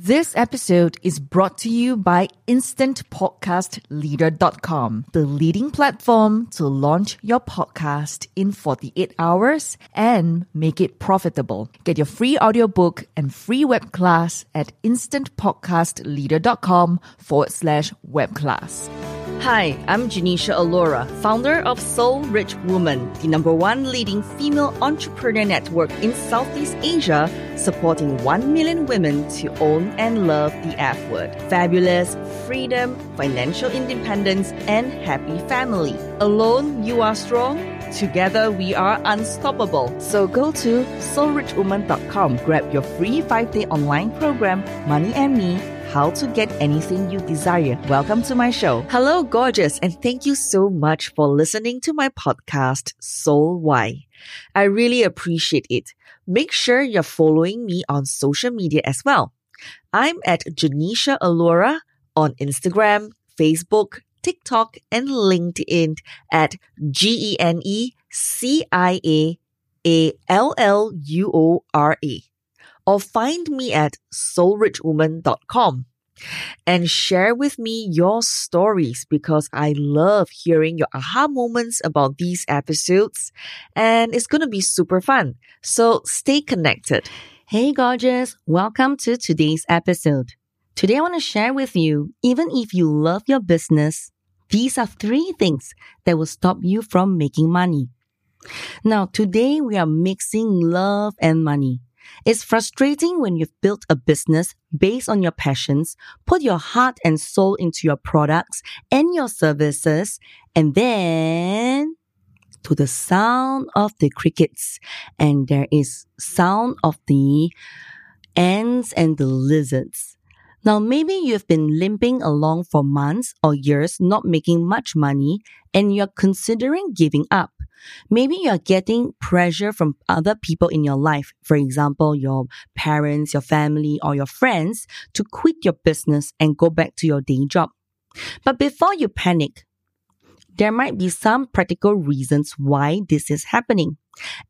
This episode is brought to you by InstantPodcastLeader.com, the leading platform to launch your podcast in 48 hours and make it profitable. Get your free audiobook and free web class at InstantPodcastLeader.com forward slash web class. Hi, I'm Genecia Alluora, founder of Soul Rich Woman, the number one leading female entrepreneur network in Southeast Asia, supporting 1 million women to own and love the F word. Fabulous, freedom, financial independence, and happy family. Alone, you are strong. Together, we are unstoppable. So go to soulrichwoman.com, grab your free five day online program, Money and Me how to get anything you desire. Welcome to my show. Hello, gorgeous, and thank you so much for listening to my podcast, Soul Why. I really appreciate it. Make sure you're following me on social media as well. I'm at Genecia Alluora on Instagram, Facebook, TikTok, and LinkedIn at G E N E C I A A L L U O R A or find me at soulrichwoman.com and share with me your stories because I love hearing your aha moments about these episodes and it's going to be super fun. So stay connected. Hey, gorgeous. Welcome to today's episode. Today, I want to share with you, even if you love your business, these are three things that will stop you from making money. Now, today we are mixing love and money. It's frustrating when you've built a business based on your passions, put your heart and soul into your products and your services, and then to the sound of the crickets and there is sound of the ants and the lizards. Now, maybe you've been limping along for months or years, not making much money, and you're considering giving up. Maybe you're getting pressure from other people in your life, for example, your parents, your family, or your friends, to quit your business and go back to your day job. But before you panic, there might be some practical reasons why this is happening.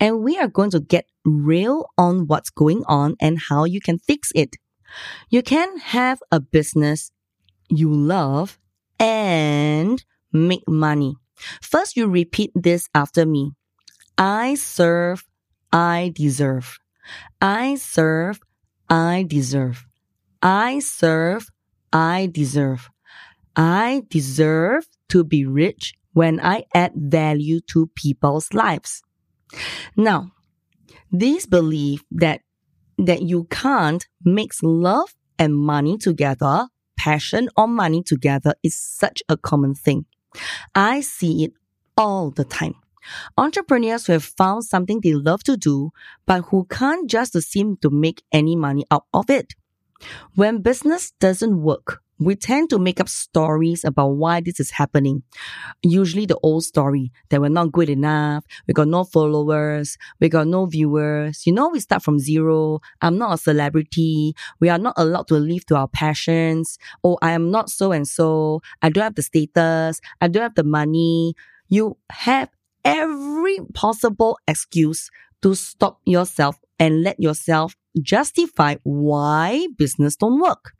And we are going to get real on what's going on and how you can fix it. You can have a business you love and make money. First, you repeat this after me. I serve, I deserve. I serve, I deserve. I serve, I deserve. I deserve to be rich when I add value to people's lives. Now, this belief that that you can't mix love and money together, passion or money together is such a common thing. I see it all the time. Entrepreneurs who have found something they love to do, but who can't just seem to make any money out of it. When business doesn't work, we tend to make up stories about why this is happening. Usually the old story that we're not good enough, we got no followers, we got no viewers. You know, we start from zero. I'm not a celebrity. We are not allowed to live to our passions. Oh, I am not so and so. I don't have the status. I don't have the money. You have every possible excuse to stop yourself and let yourself justify why business don't work.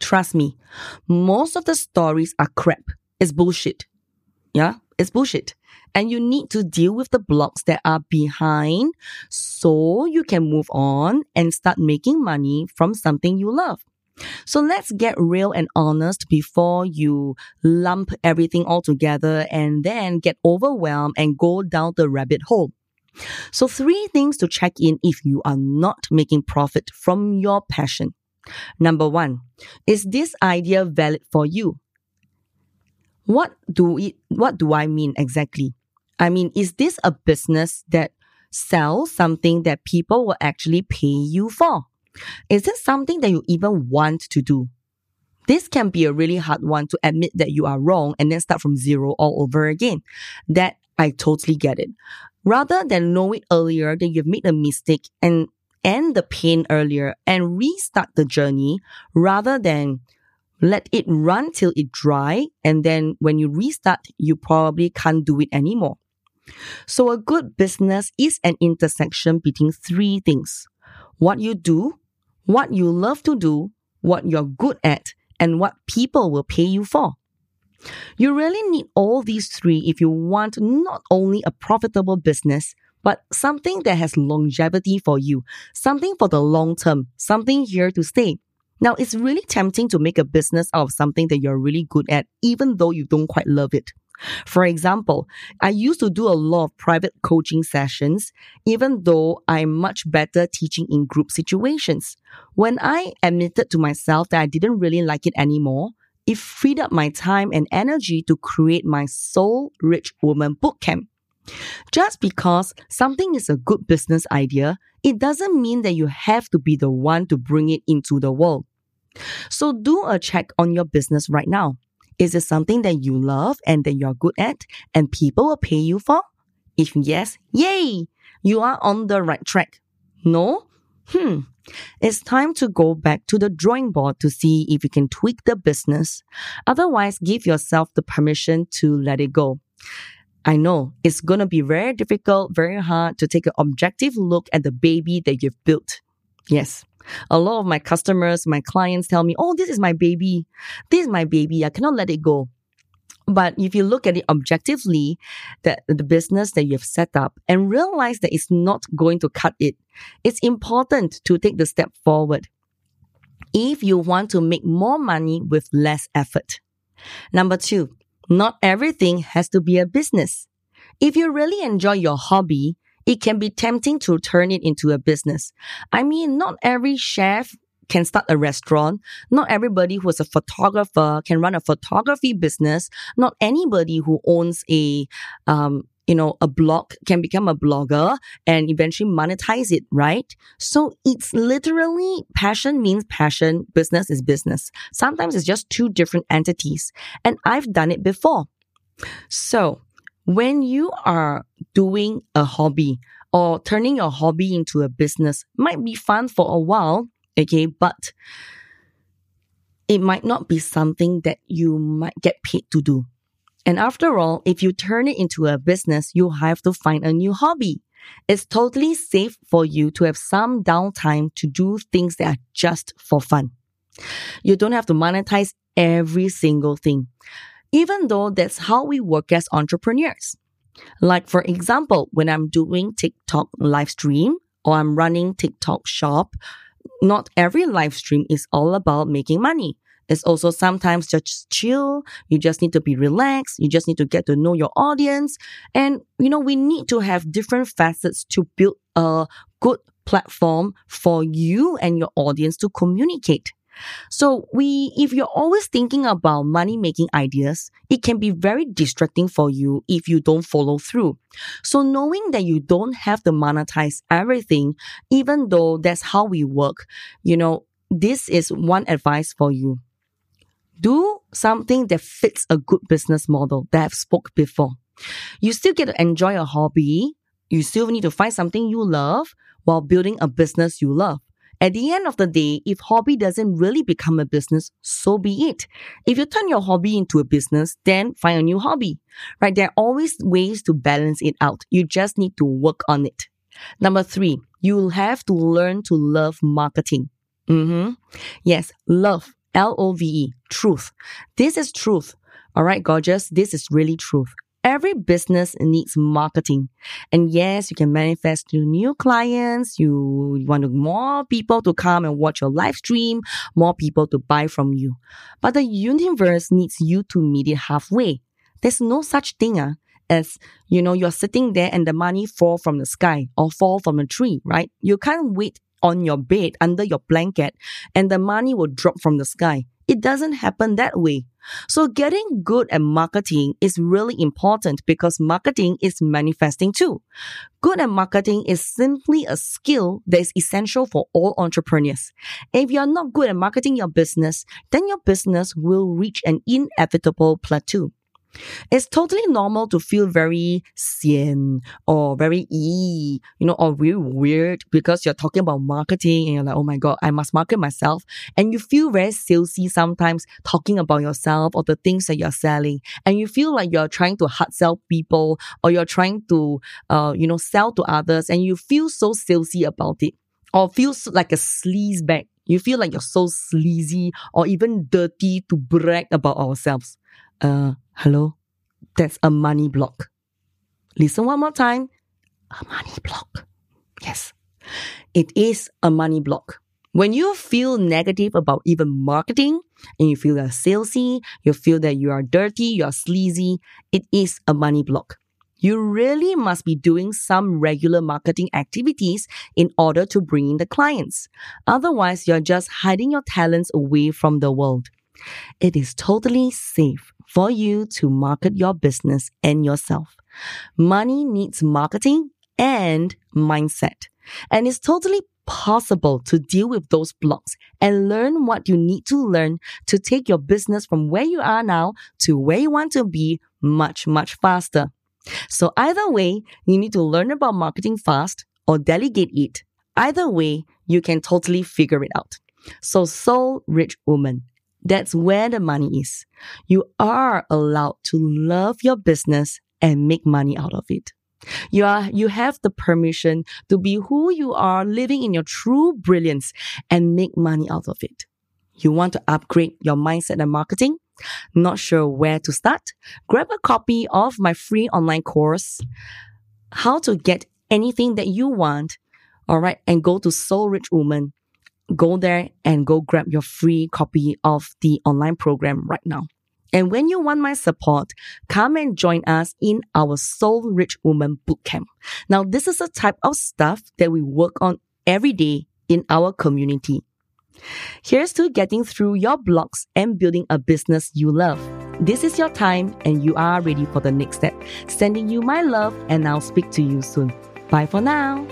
Trust me, most of the stories are crap. It's bullshit. Yeah, it's bullshit. And you need to deal with the blocks that are behind so you can move on and start making money from something you love. So let's get real and honest before you lump everything all together and then get overwhelmed and go down the rabbit hole. So three things to check in if you are not making profit from your passion. Number one, is this idea valid for you? What do it, what do I mean exactly? I mean, is this a business that sells something that people will actually pay you for? Is it something that you even want to do? This can be a really hard one to admit that you are wrong and then start from zero all over again. That I totally get it. Rather than know it earlier that you've made a mistake and end the pain earlier and restart the journey rather than let it run till it dry. And then when you restart you probably can't do it anymore. So a good business is an intersection between three things. What you do what you love to do what you're good at, and what people will pay you for. You really need all these three if you want not only a profitable business, but something that has longevity for you, something for the long term, something here to stay. Now, it's really tempting to make a business out of something that you're really good at, even though you don't quite love it. For example, I used to do a lot of private coaching sessions, even though I'm much better teaching in group situations. When I admitted to myself that I didn't really like it anymore, it freed up my time and energy to create my Soul Rich Woman Bootcamp. Just because something is a good business idea, it doesn't mean that you have to be the one to bring it into the world. So do a check on your business right now. Is it something that you love and that you're good at and people will pay you for? If yes, yay! You are on the right track. No? Hmm. It's time to go back to the drawing board to see if you can tweak the business. Otherwise, give yourself the permission to let it go. I know it's going to be very difficult, very hard to take an objective look at the baby that you've built. Yes. A lot of my customers, my clients tell me, Oh, this is my baby. This is my baby. I cannot let it go. But if you look at it objectively, that the business that you've set up and realize that it's not going to cut it, it's important to take the step forward. If you want to make more money with less effort. Number two, not everything has to be a business. If you really enjoy your hobby, it can be tempting to turn it into a business. I mean, not every chef can start a restaurant. Not everybody who is a photographer can run a photography business. Not anybody who owns a, um, you know, a blog can become a blogger and eventually monetize it, right? So it's literally passion means passion. Business is business. Sometimes it's just two different entities. And I've done it before. So when you are doing a hobby or turning your hobby into a business might be fun for a while, okay, but it might not be something that you might get paid to do. And after all, if you turn it into a business, you have to find a new hobby. It's totally safe for you to have some downtime to do things that are just for fun. You don't have to monetize every single thing even though that's how we work as entrepreneurs. Like, for example, when I'm doing TikTok live stream or I'm running TikTok shop, not every live stream is all about making money. It's also sometimes just chill. You just need to be relaxed. You just need to get to know your audience. And, you know, we need to have different facets to build a good platform for you and your audience to communicate. So we, if you're always thinking about money making ideas, it can be very distracting for you if you don't follow through. So knowing that you don't have to monetize everything, even though that's how we work, you know, this is one advice for you. Do something that fits a good business model that I've spoke before. You still get to enjoy a hobby. You still need to find something you love while building a business you love. At the end of the day, if hobby doesn't really become a business, so be it. If you turn your hobby into a business, then find a new hobby, right? There are always ways to balance it out. You just need to work on it. Number three, you'll have to learn to love marketing. Mm-hmm. Yes, love. L-O-V-E. Truth. This is truth. All right, gorgeous. This is really truth. Every business needs marketing. And yes, you can manifest to new clients. You want more people to come and watch your live stream, more people to buy from you. But the universe needs you to meet it halfway. There's no such thing uh, as, you know, you're sitting there and the money fall from the sky or fall from a tree, right? You can't wait on your bed under your blanket and the money will drop from the sky. It doesn't happen that way. So getting good at marketing is really important because marketing is manifesting too. Good at marketing is simply a skill that is essential for all entrepreneurs. If you're not good at marketing your business, then your business will reach an inevitable plateau. It's totally normal to feel very sian or very e, you know, or really weird because you're talking about marketing and you're like, oh my God, I must market myself. And you feel very salesy sometimes talking about yourself or the things that you're selling. And you feel like you're trying to hard sell people or you're trying to, uh, you know, sell to others and you feel so salesy about it or feels like a sleaze bag You feel like you're so sleazy or even dirty to brag about ourselves. Uh, hello? That's a money block. Listen one more time. A money block. Yes. It is a money block. When you feel negative about even marketing and you feel that salesy, you feel that you are dirty, you are sleazy, it is a money block. You really must be doing some regular marketing activities in order to bring in the clients. Otherwise, you're just hiding your talents away from the world. It is totally safe for you to market your business and yourself. Money needs marketing and mindset. And it's totally possible to deal with those blocks and learn what you need to learn to take your business from where you are now to where you want to be much, much faster. So either way, you need to learn about marketing fast or delegate it. Either way, you can totally figure it out. So soul rich woman, that's where the money is. You are allowed to love your business and make money out of it. You are, you have the permission to be who you are, living in your true brilliance and make money out of it. You want to upgrade your mindset and marketing? Not sure where to start? Grab a copy of my free online course, How to Get Anything That You Want. All right. And go to Soul Rich Woman. Go there and go grab your free copy of the online program right now. And when you want my support, come and join us in our Soul Rich Woman Bootcamp. Now, this is a type of stuff that we work on every day in our community. Here's to getting through your blocks and building a business you love. This is your time and you are ready for the next step. Sending you my love and I'll speak to you soon. Bye for now.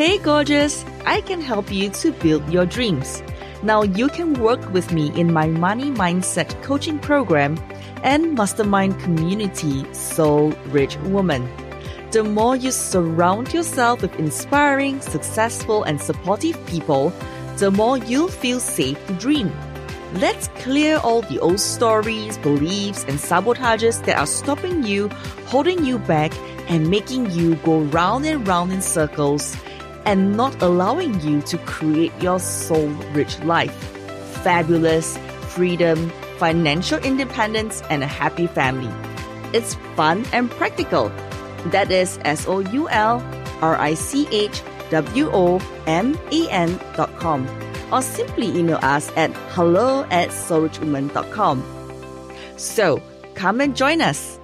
Hey, gorgeous! I can help you to build your dreams. Now you can work with me in my money mindset coaching program and mastermind community, Soul Rich Woman. The more you surround yourself with inspiring, successful, and supportive people, the more you'll feel safe to dream. Let's clear all the old stories, beliefs, and sabotages that are stopping you, holding you back, and making you go round and round in circles and not allowing you to create your soul rich life. Fabulous, freedom, financial independence, and a happy family. It's fun and practical. That is S O U L R I C H W O M A N dot com. Or simply email us at hello at soulrichwoman.com. So come and join us.